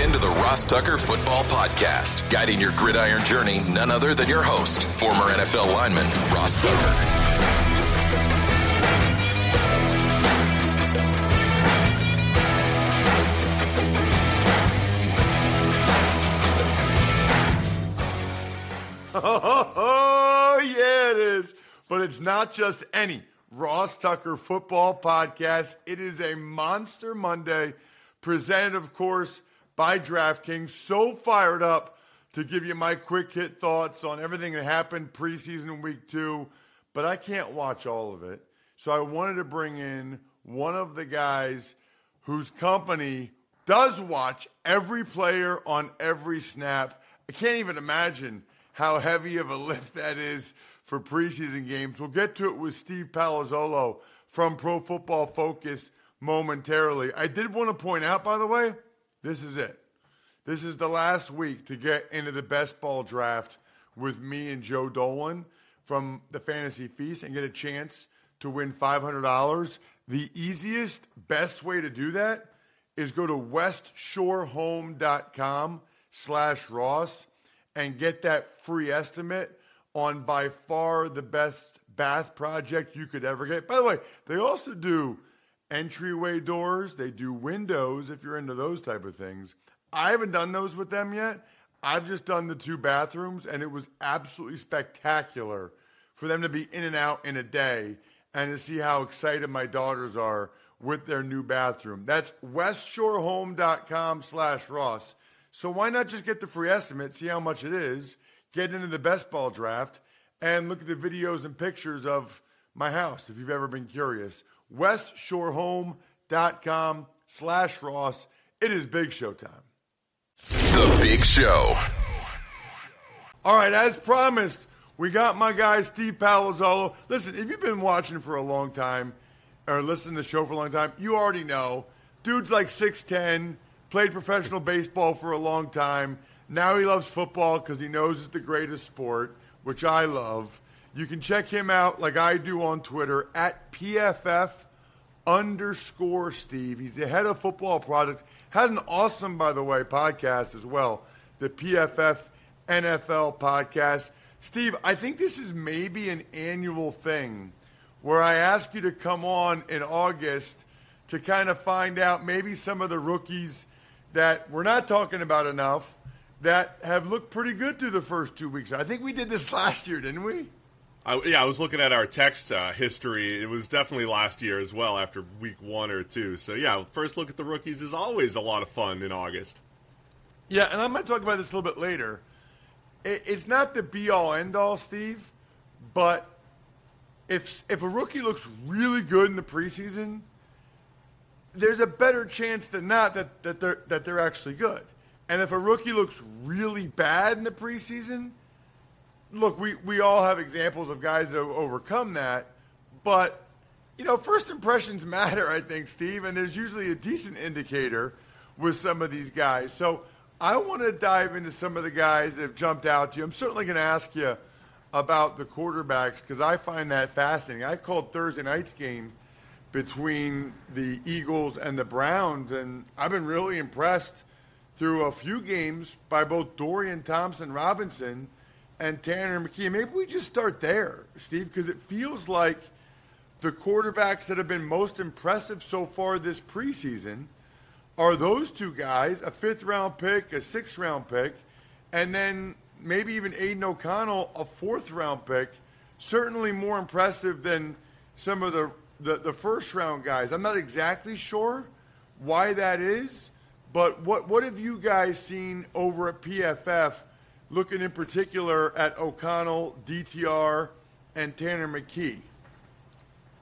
You're in to the Ross Tucker Football Podcast, guiding your gridiron journey, none other than your host, former NFL lineman, Ross Tucker. Oh, yeah, it is. But it's not just any Ross Tucker football podcast. It is a Monster Monday, presented, of course, by DraftKings. So fired up to give you my quick hit thoughts on everything that happened preseason week two, but I can't watch all of it. So I wanted to bring in one of the guys whose company does watch every player on every snap. I can't even imagine how heavy of a lift that is for preseason games. We'll get to it with Steve Palazzolo from Pro Football Focus momentarily. I did want to point out, by the way, this is it. This is the last week to get into the best ball draft with me and Joe Dolan from the Fantasy Feast and get a chance to win $500. The easiest, best way to do that is go to westshorehome.com slash Ross and get that free estimate on by far the best bath project you could ever get. By the way, they also do entryway doors, they do windows if you're into those type of things. I haven't done those with them yet. I've just done the two bathrooms and it was absolutely spectacular for them to be in and out in a day and to see how excited my daughters are with their new bathroom. That's westshorehome.com slash Ross. So why not just get the free estimate, see how much it is, get into the best ball draft, and look at the videos and pictures of my house if you've ever been curious. WestShoreHome.com slash Ross. It is Big Show time. The Big Show. All right, as promised, we got my guy Steve Palazzolo. Listen, if you've been watching for a long time or listening to the show for a long time, you already know. Dude's like 6'10, played professional baseball for a long time. Now he loves football because he knows it's the greatest sport, which I love. You can check him out like I do on Twitter at PFF underscore Steve. He's the head of football products. Has an awesome, by the way, podcast as well, the PFF NFL podcast. Steve, I think this is maybe an annual thing where I ask you to come on in August to kind of find out maybe some of the rookies that we're not talking about enough that have looked pretty good through the first two weeks. I think we did this last year, didn't we? I, yeah, I was looking at our text uh, history. It was definitely last year as well, after week one or two. So yeah, first look at the rookies is always a lot of fun in August. Yeah, and going to talk about this a little bit later. It, it's not the be all end all, Steve, but if if a rookie looks really good in the preseason, there's a better chance than not that, that they're that they're actually good. And if a rookie looks really bad in the preseason, look, we, we all have examples of guys that have overcome that, but you know, first impressions matter, I think, Steve, and there's usually a decent indicator with some of these guys. So I want to dive into some of the guys that have jumped out to you. I'm certainly going to ask you about the quarterbacks because I find that fascinating. I called Thursday night's game between the Eagles and the Browns, and I've been really impressed through a few games by both Dorian Thompson Robinson and Tanner McKee. Maybe we just start there, Steve, because it feels like the quarterbacks that have been most impressive so far this preseason are those two guys, a fifth round pick, a sixth round pick, and then maybe even Aidan O'Connell, a fourth round pick. Certainly more impressive than some of the, the, the first round guys. I'm not exactly sure why that is, but what, what have you guys seen over at PFF, looking in particular at O'Connell, DTR, and Tanner McKee?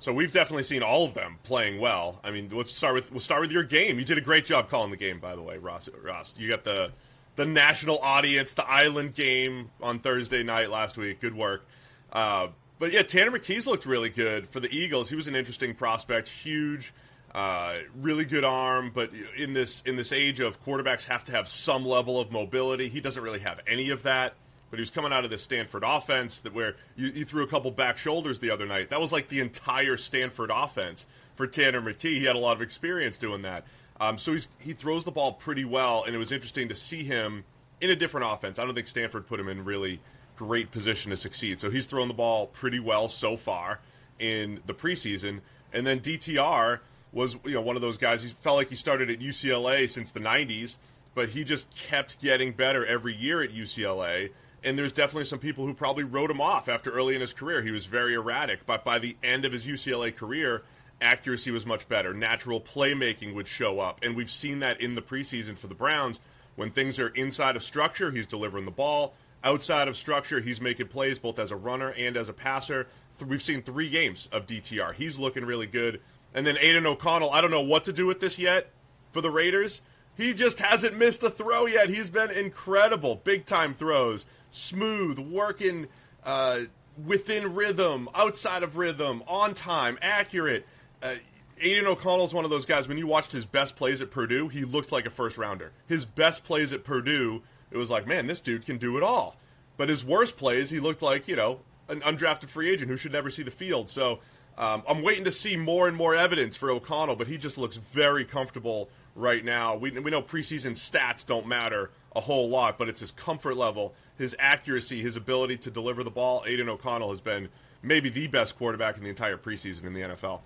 So we've definitely seen all of them playing well. I mean, let's start with we'll start with your game. You did a great job calling the game, by the way, Ross. Ross, you got the the national audience, the island game on Thursday night last week. Good work. Uh, but yeah, Tanner McKee's looked really good for the Eagles. He was an interesting prospect, huge, uh, really good arm. But in this in this age of quarterbacks have to have some level of mobility, he doesn't really have any of that but he was coming out of the Stanford offense that where you, you, threw a couple back shoulders the other night. That was like the entire Stanford offense for Tanner McKee. He had a lot of experience doing that. Um, so he's, he throws the ball pretty well, and it was interesting to see him in a different offense. I don't think Stanford put him in really great position to succeed. So he's thrown the ball pretty well so far in the preseason. And then DTR was you know one of those guys. He felt like he started at UCLA since the '90s, but he just kept getting better every year at UCLA and there's definitely some people who probably wrote him off after early in his career. He was very erratic, but by the end of his UCLA career, accuracy was much better. Natural playmaking would show up, and we've seen that in the preseason for the Browns. When things are inside of structure, he's delivering the ball. Outside of structure, he's making plays both as a runner and as a passer. We've seen three games of DTR. He's looking really good. And then Aidan O'Connell, I don't know what to do with this yet for the Raiders. He just hasn't missed a throw yet. He's been incredible. Big time throws smooth, working uh, within rhythm, outside of rhythm, on time, accurate. Uh, Aidan O'Connell is one of those guys. When you watched his best plays at Purdue, he looked like a first rounder. His best plays at Purdue, it was like, man, this dude can do it all. But his worst plays, he looked like you know an undrafted free agent who should never see the field. So um, I'm waiting to see more and more evidence for O'Connell, but he just looks very comfortable right now. We, we know preseason stats don't matter a whole lot, but it's his comfort level his accuracy, his ability to deliver the ball. Aidan O'Connell has been maybe the best quarterback in the entire preseason in the NFL.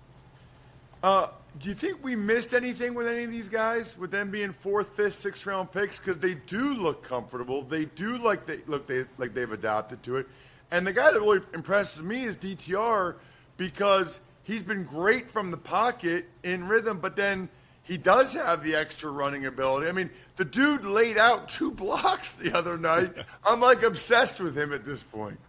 Uh, do you think we missed anything with any of these guys, with them being fourth, fifth, sixth round picks? Because they do look comfortable. They do like they look they like they've adapted to it. And the guy that really impresses me is DTR because he's been great from the pocket in rhythm, but then he does have the extra running ability. I mean, the dude laid out two blocks the other night. I'm like obsessed with him at this point.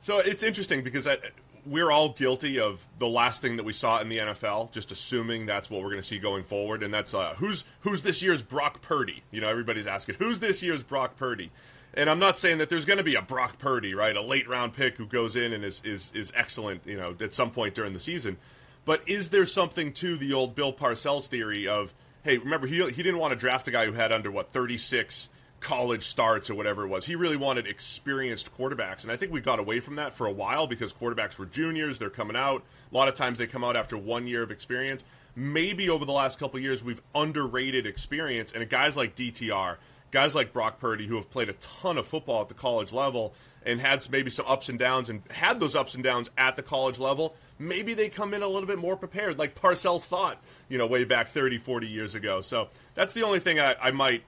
So it's interesting because I, we're all guilty of the last thing that we saw in the NFL, just assuming that's what we're going to see going forward, and that's uh, who's who's this year's Brock Purdy. You know, everybody's asking who's this year's Brock Purdy. And I'm not saying that there's going to be a Brock Purdy, right? A late round pick who goes in and is, is, is excellent, you know, at some point during the season. But is there something to the old Bill Parcells theory of, hey, remember he he didn't want to draft a guy who had under what 36 college starts or whatever it was. He really wanted experienced quarterbacks, and I think we got away from that for a while because quarterbacks were juniors. They're coming out. A lot of times they come out after one year of experience. Maybe over the last couple years we've underrated experience, and guys like DTR, guys like Brock Purdy, who have played a ton of football at the college level and had maybe some ups and downs, and had those ups and downs at the college level maybe they come in a little bit more prepared, like Parcells thought, you know, way back 30, 40 years ago. So that's the only thing I, I might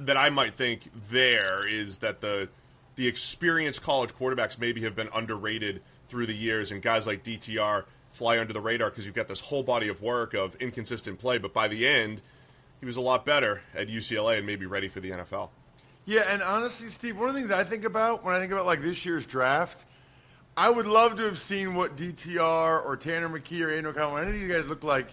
that I might think there is that the the experienced college quarterbacks maybe have been underrated through the years, and guys like DTR fly under the radar because you've got this whole body of work of inconsistent play, but by the end, he was a lot better at UCLA and maybe ready for the NFL. Yeah, and honestly, Steve, one of the things I think about when I think about like this year's draft I would love to have seen what DTR or Tanner McKee or Andrew Collins, any of these guys look like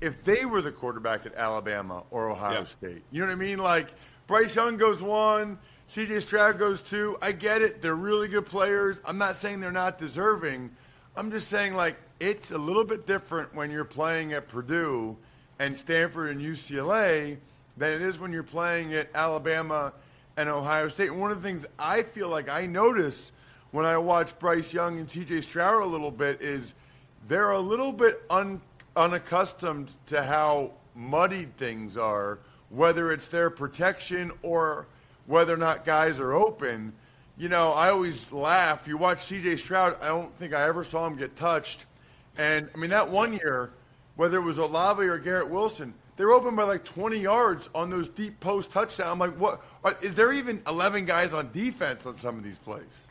if they were the quarterback at Alabama or Ohio State. You know what I mean? Like Bryce Young goes one, CJ Stroud goes two. I get it. They're really good players. I'm not saying they're not deserving. I'm just saying like it's a little bit different when you're playing at Purdue and Stanford and UCLA than it is when you're playing at Alabama and Ohio State. And one of the things I feel like I notice – when I watch Bryce Young and CJ Stroud a little bit is they're a little bit un, unaccustomed to how muddied things are, whether it's their protection or whether or not guys are open. You know, I always laugh. You watch C.J. Stroud. I don't think I ever saw him get touched. And I mean, that one year, whether it was Olave or Garrett Wilson, they were open by like 20 yards on those deep post touchdowns. I'm like, what? Is there even 11 guys on defense on some of these plays?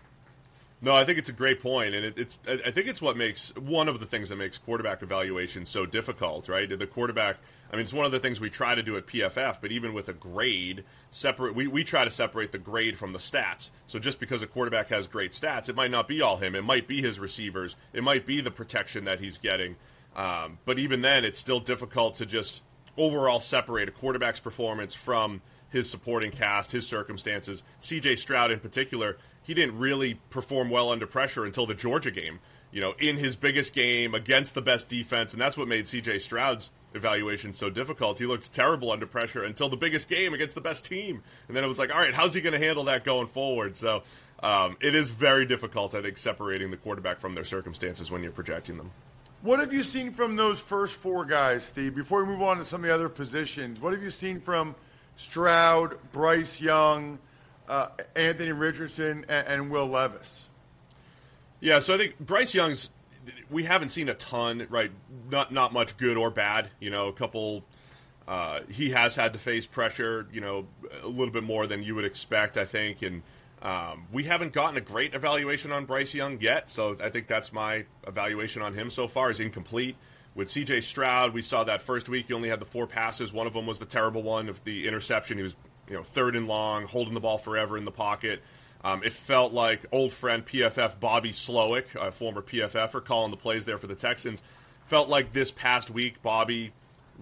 No, I think it's a great point, and it, it's. I think it's what makes one of the things that makes quarterback evaluation so difficult, right? The quarterback. I mean, it's one of the things we try to do at PFF, but even with a grade, separate. We, we try to separate the grade from the stats. So just because a quarterback has great stats, it might not be all him. It might be his receivers. It might be the protection that he's getting. Um, but even then, it's still difficult to just overall separate a quarterback's performance from his supporting cast, his circumstances. C.J. Stroud, in particular, he didn't really perform well under pressure until the Georgia game. You know, in his biggest game against the best defense, and that's what made C.J. Stroud's evaluation so difficult. He looked terrible under pressure until the biggest game against the best team, and then it was like, all right, how's he going to handle that going forward? So um, it is very difficult, I think, separating the quarterback from their circumstances when you're projecting them. What have you seen from those first four guys, Steve? Before we move on to some of the other positions, what have you seen from Stroud, Bryce Young? uh, Anthony Richardson and, and, Will Levis. Yeah, so I think Bryce Young's we haven't seen a ton, right? Not not much good or bad. You know, a couple. Uh, he has had to face pressure, you know, a little bit more than you would expect, I think, and um, we haven't gotten a great evaluation on Bryce Young yet. So I think that's my evaluation on him so far is incomplete. With C.J. Stroud, we saw that first week. He only had the four passes. One of them was the terrible one of the interception. He was you know, third and long, holding the ball forever in the pocket. Um, it felt like old friend PFF Bobby Slowik, a former PFFer, calling the plays there for the Texans. Felt like this past week, Bobby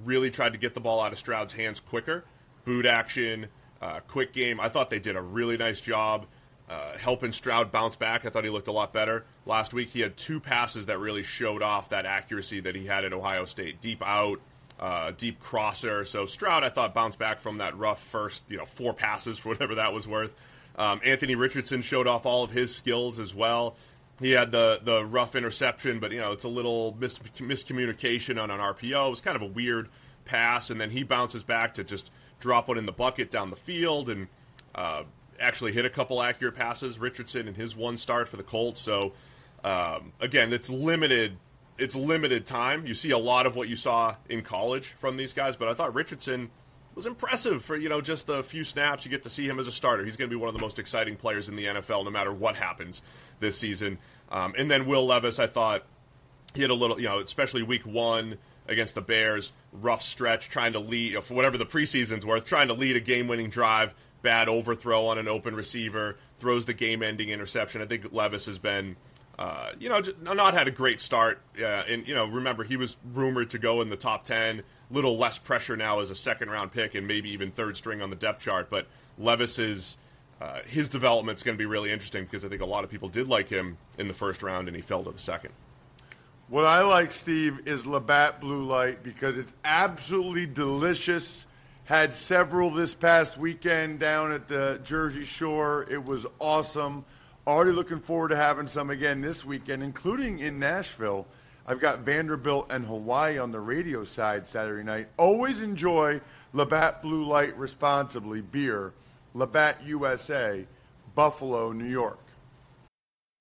really tried to get the ball out of Stroud's hands quicker. Boot action, uh, quick game. I thought they did a really nice job uh, helping Stroud bounce back. I thought he looked a lot better. Last week, he had two passes that really showed off that accuracy that he had at Ohio State. Deep out, uh, deep crosser. So Stroud, I thought, bounced back from that rough first, you know, four passes for whatever that was worth. Um, Anthony Richardson showed off all of his skills as well. He had the the rough interception, but you know it's a little mis- miscommunication on an RPO. It was kind of a weird pass, and then he bounces back to just drop one in the bucket down the field and uh, actually hit a couple accurate passes. Richardson in his one start for the Colts. So um, again, it's limited it's limited time. You see a lot of what you saw in college from these guys, but I thought Richardson was impressive for you know just the few snaps you get to see him as a starter. He's going to be one of the most exciting players in the NFL, no matter what happens this season. Um, and then Will Levis, I thought he had a little, you know, especially week one against the Bears, rough stretch, trying to lead for whatever the preseason's worth, trying to lead a game-winning drive, bad overthrow on an open receiver, throws the game-ending interception. I think Levis has been uh, you know, not had a great start. Uh, and, you know, remember, he was rumored to go in the top 10. Little less pressure now as a second round pick and maybe even third string on the depth chart. But Levis's. Uh, his development is going to be really interesting because I think a lot of people did like him in the first round and he fell to the second. What I like, Steve, is Labatt Blue Light because it's absolutely delicious. Had several this past weekend down at the Jersey Shore. It was awesome. Already looking forward to having some again this weekend, including in Nashville. I've got Vanderbilt and Hawaii on the radio side Saturday night. Always enjoy Labatt Blue Light responsibly beer. Labatt USA, Buffalo, New York.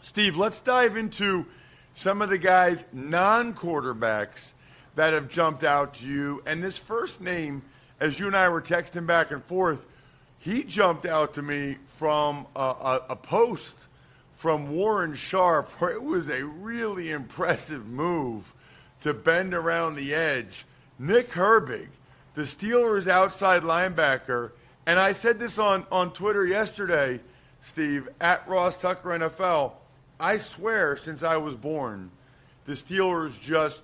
Steve, let's dive into some of the guys, non quarterbacks, that have jumped out to you. And this first name, as you and I were texting back and forth, he jumped out to me from a, a, a post from Warren Sharp it was a really impressive move to bend around the edge. Nick Herbig, the Steelers' outside linebacker, and I said this on, on Twitter yesterday, Steve, at Ross Tucker NFL. I swear, since I was born, the Steelers just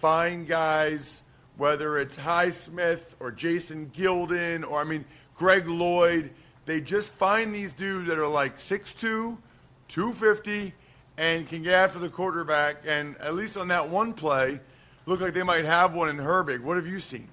find guys, whether it's Highsmith or Jason Gildon or, I mean, Greg Lloyd. They just find these dudes that are like 6'2, 250, and can get after the quarterback. And at least on that one play, look like they might have one in Herbig. What have you seen?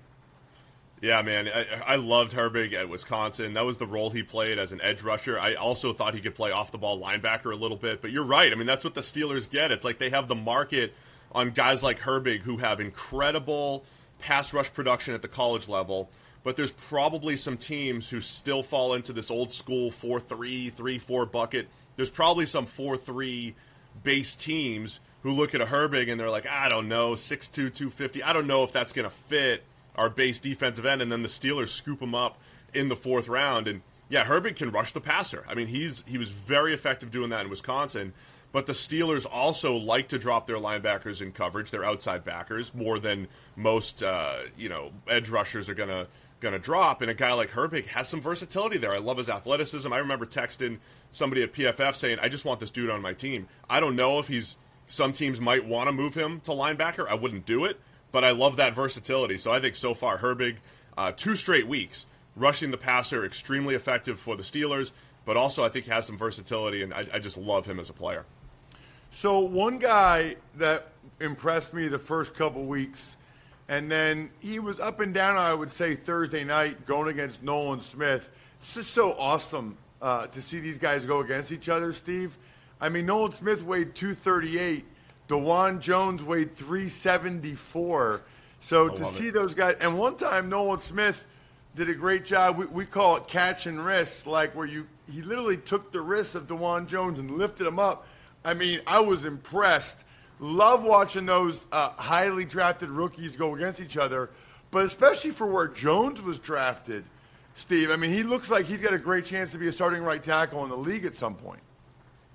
Yeah, man, I, I, loved Herbig at Wisconsin. That was the role he played as an edge rusher. I also thought he could play off the ball linebacker a little bit, but you're right. I mean, that's what the Steelers get. It's like they have the market on guys like Herbig who have incredible pass rush production at the college level, but there's probably some teams who still fall into this old school 4 3, 3 4 bucket. There's probably some 4 3 base teams who look at a Herbig and they're like, I don't know, 6'2, 250. I don't know if that's going to fit our base defensive end, and then the Steelers scoop him up in the fourth round. And yeah, Herbig can rush the passer. I mean, he's he was very effective doing that in Wisconsin. But the Steelers also like to drop their linebackers in coverage, their outside backers, more than most uh, you know edge rushers are gonna gonna drop. And a guy like Herbig has some versatility there. I love his athleticism. I remember texting somebody at PFF saying, "I just want this dude on my team." I don't know if he's some teams might want to move him to linebacker. I wouldn't do it, but I love that versatility. So I think so far, Herbig, uh, two straight weeks rushing the passer, extremely effective for the Steelers, but also I think has some versatility, and I, I just love him as a player. So one guy that impressed me the first couple weeks, and then he was up and down. I would say Thursday night going against Nolan Smith. It's just so awesome uh, to see these guys go against each other, Steve. I mean, Nolan Smith weighed 238 Dawand Jones weighed 374. So to see it. those guys, and one time Nolan Smith did a great job. We, we call it catching wrists, like where you he literally took the wrists of Dawand Jones and lifted them up. I mean, I was impressed. Love watching those uh, highly drafted rookies go against each other, but especially for where Jones was drafted, Steve. I mean, he looks like he's got a great chance to be a starting right tackle in the league at some point.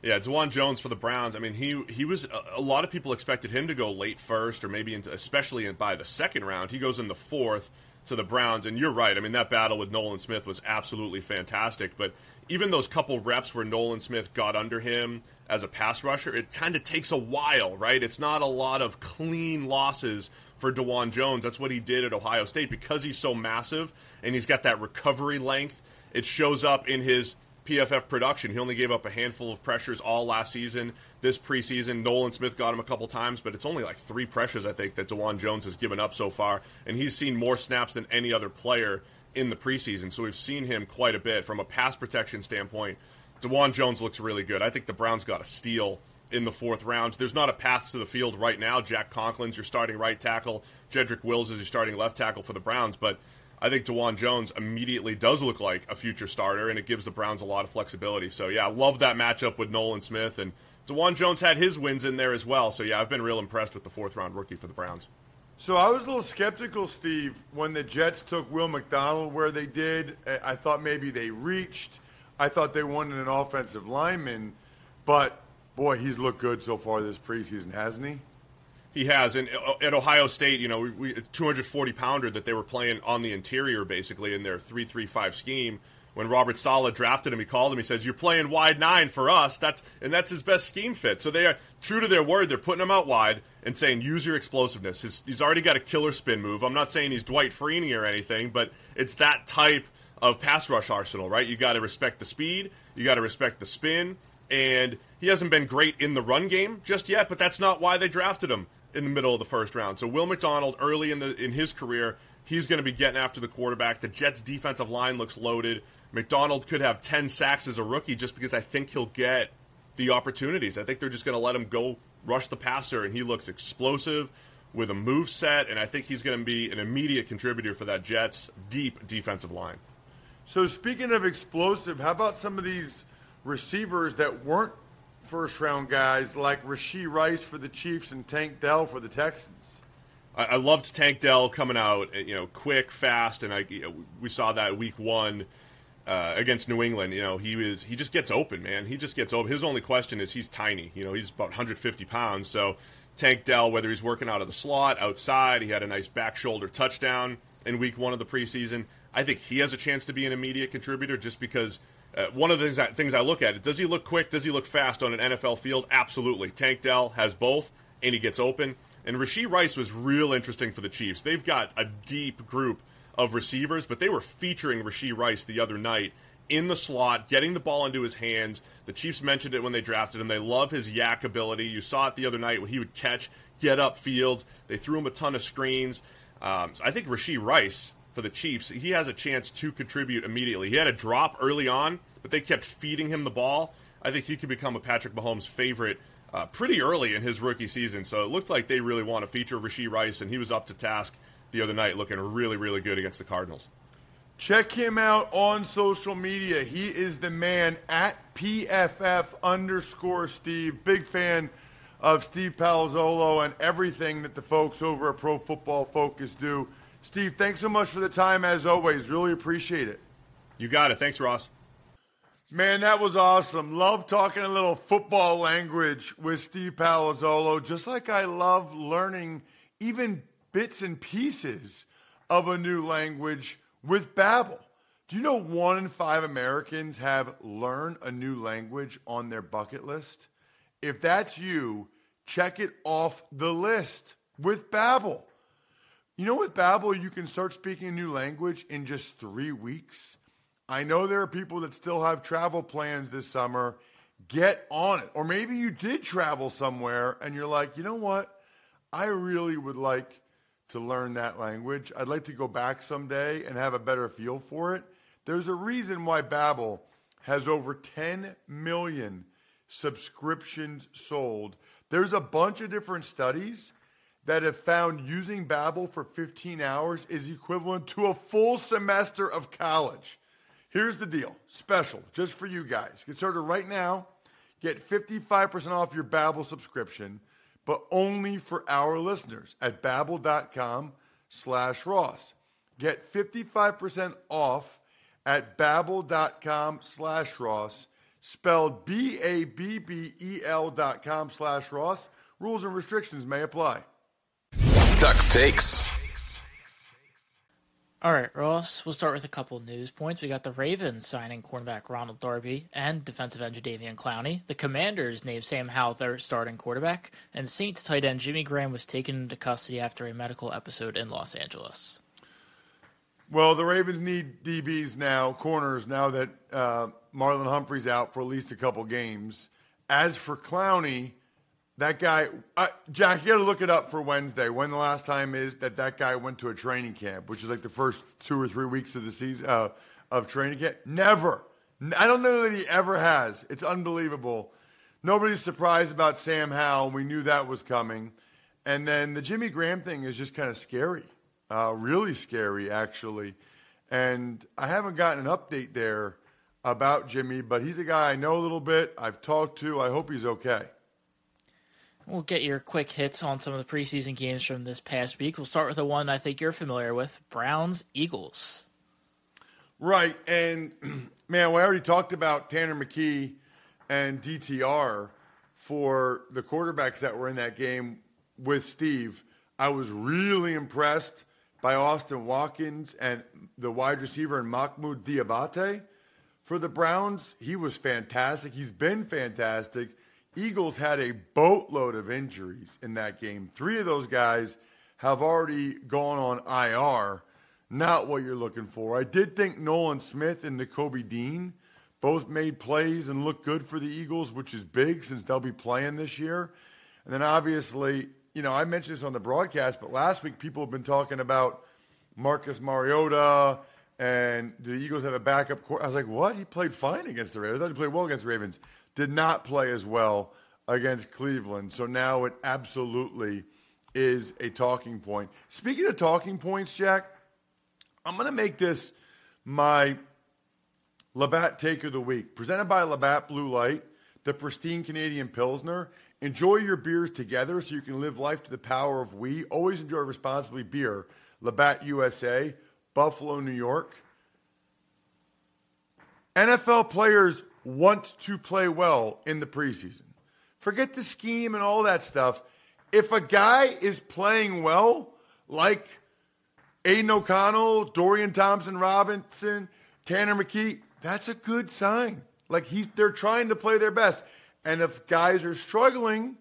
Yeah, Dawand Jones for the Browns. I mean, he he was a, lot of people expected him to go late first, or maybe into, especially in, by the second round. He goes in the fourth to the Browns, and you're right. I mean, that battle with Nolan Smith was absolutely fantastic. But even those couple reps where Nolan Smith got under him as a pass rusher, it kind of takes a while, right? It's not a lot of clean losses for Dawand Jones. That's what he did at Ohio State because he's so massive and he's got that recovery length. It shows up in his PFF production. He only gave up a handful of pressures all last season. This preseason, Nolan Smith got him a couple times, but it's only like three pressures, I think, that Dawand Jones has given up so far. And he's seen more snaps than any other player in the preseason. So we've seen him quite a bit. From a pass protection standpoint, Dawand Jones looks really good. I think the Browns got a steal in the fourth round. There's not a path to the field right now. Jack Conklin's your starting right tackle. Jedrick Wills is your starting left tackle for the Browns, but I think Dawand Jones immediately does look like a future starter, and it gives the Browns a lot of flexibility. So, yeah, I love that matchup with Nolan Smith. And Dawand Jones had his wins in there as well. So, yeah, I've been real impressed with the fourth round rookie for the Browns. So I was a little skeptical, Steve, when the Jets took Will McDonald where they did. I thought maybe they reached. I thought they wanted an offensive lineman. But, boy, he's looked good so far this preseason, hasn't he? He has, and uh, at Ohio State, you know, we, we 240 pounder that they were playing on the interior basically in their three-three-five scheme. When Robert Saleh drafted him, he called him. He says, "You're playing wide nine for us." That's and that's his best scheme fit. So they are true to their word. They're putting him out wide and saying, "Use your explosiveness." His, he's already got a killer spin move. I'm not saying he's Dwight Freeney or anything, but it's that type of pass rush arsenal, right? You got to respect the speed. You got to respect the spin. And he hasn't been great in the run game just yet, but that's not why they drafted him in the middle of the first round. So Will McDonald, early in the in his career, he's going to be getting after the quarterback. The Jets' defensive line looks loaded. McDonald could have ten sacks as a rookie just because I think he'll get the opportunities. I think they're just going to let him go rush the passer, and he looks explosive with a move set, and I think he's going to be an immediate contributor for that Jets' deep defensive line. So speaking of explosive, how about some of these receivers that weren't first round guys like Rashee Rice for the Chiefs and Tank Dell for the Texans. I, I loved Tank Dell coming out, you know, quick, fast, and I you know, we saw that week one. Uh, against New England, you know, he was he just gets open, man. He just gets open. His only question is he's tiny. You know, he's about 150 pounds. So Tank Dell, whether he's working out of the slot, outside, he had a nice back shoulder touchdown in week one of the preseason. I think he has a chance to be an immediate contributor just because uh, one of the things I, things I look at, does he look quick? Does he look fast on an NFL field? Absolutely. Tank Dell has both, and he gets open. And Rashee Rice was real interesting for the Chiefs. They've got a deep group of receivers, but they were featuring Rashee Rice the other night in the slot, getting the ball into his hands. The Chiefs mentioned it when they drafted him. They love his YAC ability. You saw it the other night when he would catch, get up field. They threw him a ton of screens. Um, so I think Rashee Rice for the Chiefs, he has a chance to contribute immediately. He had a drop early on, but they kept feeding him the ball. I think he could become a Patrick Mahomes favorite uh, pretty early in his rookie season. So it looked like they really want to feature Rashee Rice, and he was up to task the other night, looking really, really good against the Cardinals. Check him out on social media. He is the man at PFF underscore Steve. Big fan of Steve Palazzolo and everything that the folks over at Pro Football Focus do. Steve, thanks so much for the time as always. Really appreciate it. You got it. Thanks, Ross. Man, that was awesome. Love talking a little football language with Steve Palazzolo, just like I love learning even bits and pieces of a new language with Babbel. Do you know one in five Americans have learn a new language on their bucket list? If that's you, check it off the list with Babbel. You know, with Babbel, you can start speaking a new language in just three weeks. I know there are people that still have travel plans this summer. Get on it. Or maybe you did travel somewhere and you're like, you know what? I really would like to learn that language. I'd like to go back someday and have a better feel for it. There's a reason why Babbel has over 10 million subscriptions sold. There's a bunch of different studies that have found using Babbel for 15 hours is equivalent to a full semester of college. Here's the deal, special just for you guys. Get started right now. Get 55% off your Babbel subscription but only for our listeners at babbel.com slash Ross. Get 55% off at babbel.com slash Ross, spelled B-A-B-B-E-L dot com slash Ross. Rules and restrictions may apply. Tux takes. All right, Ross, we'll start with a couple news points. We got the Ravens signing cornerback Ronald Darby and defensive end Jadeveon Clowney. The Commanders named Sam Howell their starting quarterback. And Saints tight end Jimmy Graham was taken into custody after a medical episode in Los Angeles. Well, the Ravens need DBs now, corners, now that uh, Marlon Humphrey's out for at least a couple games. As for Clowney, that guy, uh, Jack, you got to look it up for Wednesday. When the last time is that that guy went to a training camp, which is like the first two or three weeks of the season uh, of training camp? Never. I don't know that he ever has. It's unbelievable. Nobody's surprised about Sam Howell. We knew that was coming. And then the Jimmy Graham thing is just kind of scary, uh, really scary, actually. And I haven't gotten an update there about Jimmy, but he's a guy I know a little bit. I've talked to. I hope he's okay. We'll get your quick hits on some of the preseason games from this past week. We'll start with the one I think you're familiar with Browns Eagles. Right. And man, we already talked about Tanner McKee and DTR for the quarterbacks that were in that game with Steve. I was really impressed by Austin Watkins and the wide receiver and Mohamoud Diabate. For the Browns, he was fantastic. He's been fantastic. Eagles had a boatload of injuries in that game. Three of those guys have already gone on IR. Not what you're looking for. I did think Nolan Smith and Nakobe Dean both made plays and looked good for the Eagles, which is big since they'll be playing this year. And then obviously, you know, I mentioned this on the broadcast, but last week people have been talking about Marcus Mariota and the Eagles have a backup. I was like, what? He played fine against the Ravens. I thought he played well against the Ravens did not play as well against Cleveland. So now it absolutely is a talking point. Speaking of talking points, Jack, I'm going to make this my Labatt Take of the Week. Presented by Labatt Blue Light, the pristine Canadian Pilsner. Enjoy your beers together so you can live life to the power of we. Always enjoy responsibly beer. Labatt USA, Buffalo, New York. NFL players want to play well in the preseason. Forget the scheme and all that stuff. If a guy is playing well, like Aidan O'Connell, Dorian Thompson Robinson, Tanner McKee, that's a good sign. Like he, they're trying to play their best. And if guys are struggling,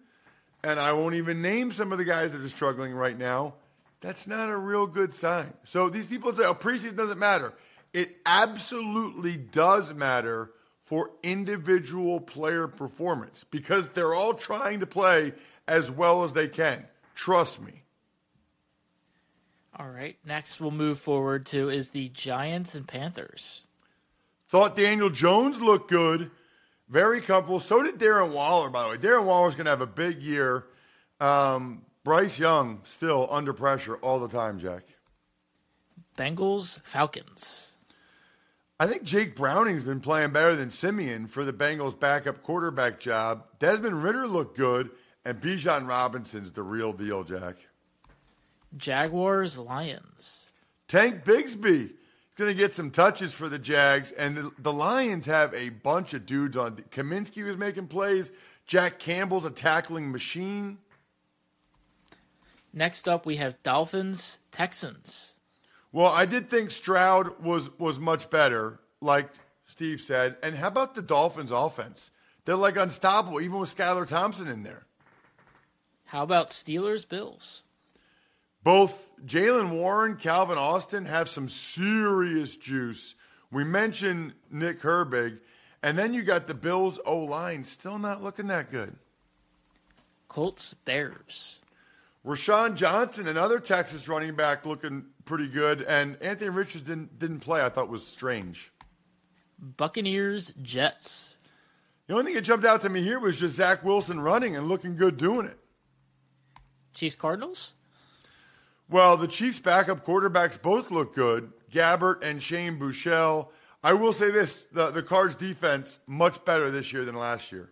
and I won't even name some of the guys that are struggling right now, that's not a real good sign. So these people say, oh, preseason doesn't matter. It absolutely does matter for individual player performance because they're all trying to play as well as they can. Trust me. All right. Next, we'll move forward to is the Giants and Panthers. Thought Daniel Jones looked good, very comfortable. So did Darren Waller, by the way. Darren Waller's going to have a big year. Um, Bryce Young still under pressure all the time, Jack. Bengals, Falcons. I think Jake Browning's been playing better than Siemian for the Bengals' backup quarterback job. Desmond Ridder looked good, and Bijan Robinson's the real deal, Jack. Jaguars, Lions. Tank Bigsby is going to get some touches for the Jags, and the, the Lions have a bunch of dudes on. Kaminsky was making plays. Jack Campbell's a tackling machine. Next up, we have Dolphins, Texans. Well, I did think Stroud was was much better, like Steve said. And how about the Dolphins' offense? They're like unstoppable, even with Skylar Thompson in there. How about Steelers, Bills? Both Jaylen Warren, Calvin Austin have some serious juice. We mentioned Nick Herbig, and then you got the Bills' O line still not looking that good. Colts, Bears. Roschon Johnson, another Texas running back, looking pretty good, and Anthony Richards didn't didn't play. I thought was strange. Buccaneers, Jets. The only thing that jumped out to me here was just Zach Wilson running and looking good doing it. Chiefs, Cardinals. Well, the Chiefs' backup quarterbacks both look good, Gabbert and Shane Buechele. I will say this: the the Cards' defense much better this year than last year.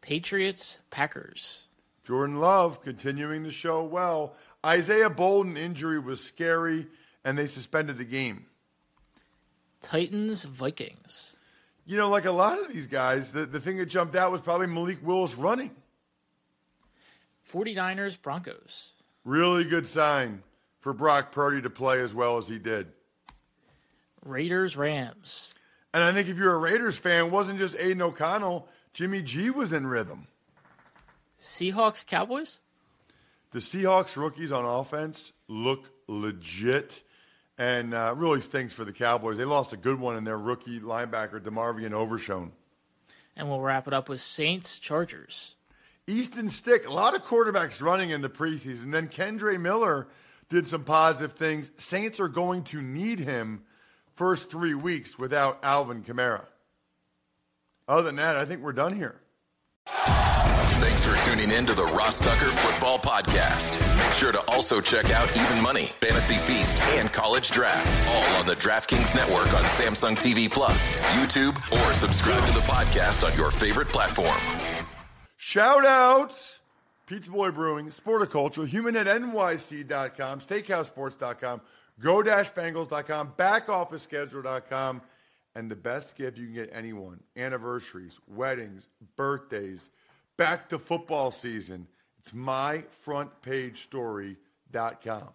Patriots, Packers. Jordan Love continuing to show well. Isaiah Bolden injury was scary, and they suspended the game. Titans, Vikings. You know, like a lot of these guys, the, the thing that jumped out was probably Malik Willis running. 49ers, Broncos. Really good sign for Brock Purdy to play as well as he did. Raiders, Rams. And I think if you're a Raiders fan, it wasn't just Aidan O'Connell, Jimmy G was in rhythm. Seahawks, Cowboys. The Seahawks rookies on offense look legit and uh, really stinks for the Cowboys. They lost a good one in their rookie linebacker, DeMarvion Overshown. And we'll wrap it up with Saints, Chargers. Easton Stick, a lot of quarterbacks running in the preseason. Then Kendre Miller did some positive things. Saints are going to need him first three weeks without Alvin Kamara. Other than that, I think we're done here. Thanks for tuning in to the Ross Tucker Football Podcast. Make sure to also check out Even Money, Fantasy Feast, and College Draft, all on the DraftKings Network on Samsung TV Plus, YouTube, or subscribe to the podcast on your favorite platform. Shout outs. Pizza Boy Brewing, Sporticulture, HumanHeadNYC.com, SteakhouseSports.com, Go-Bengals.com, BackOfficeSchedule.com, and the best gift you can get anyone, anniversaries, weddings, birthdays, back to football season. It's myfrontpagestory.com.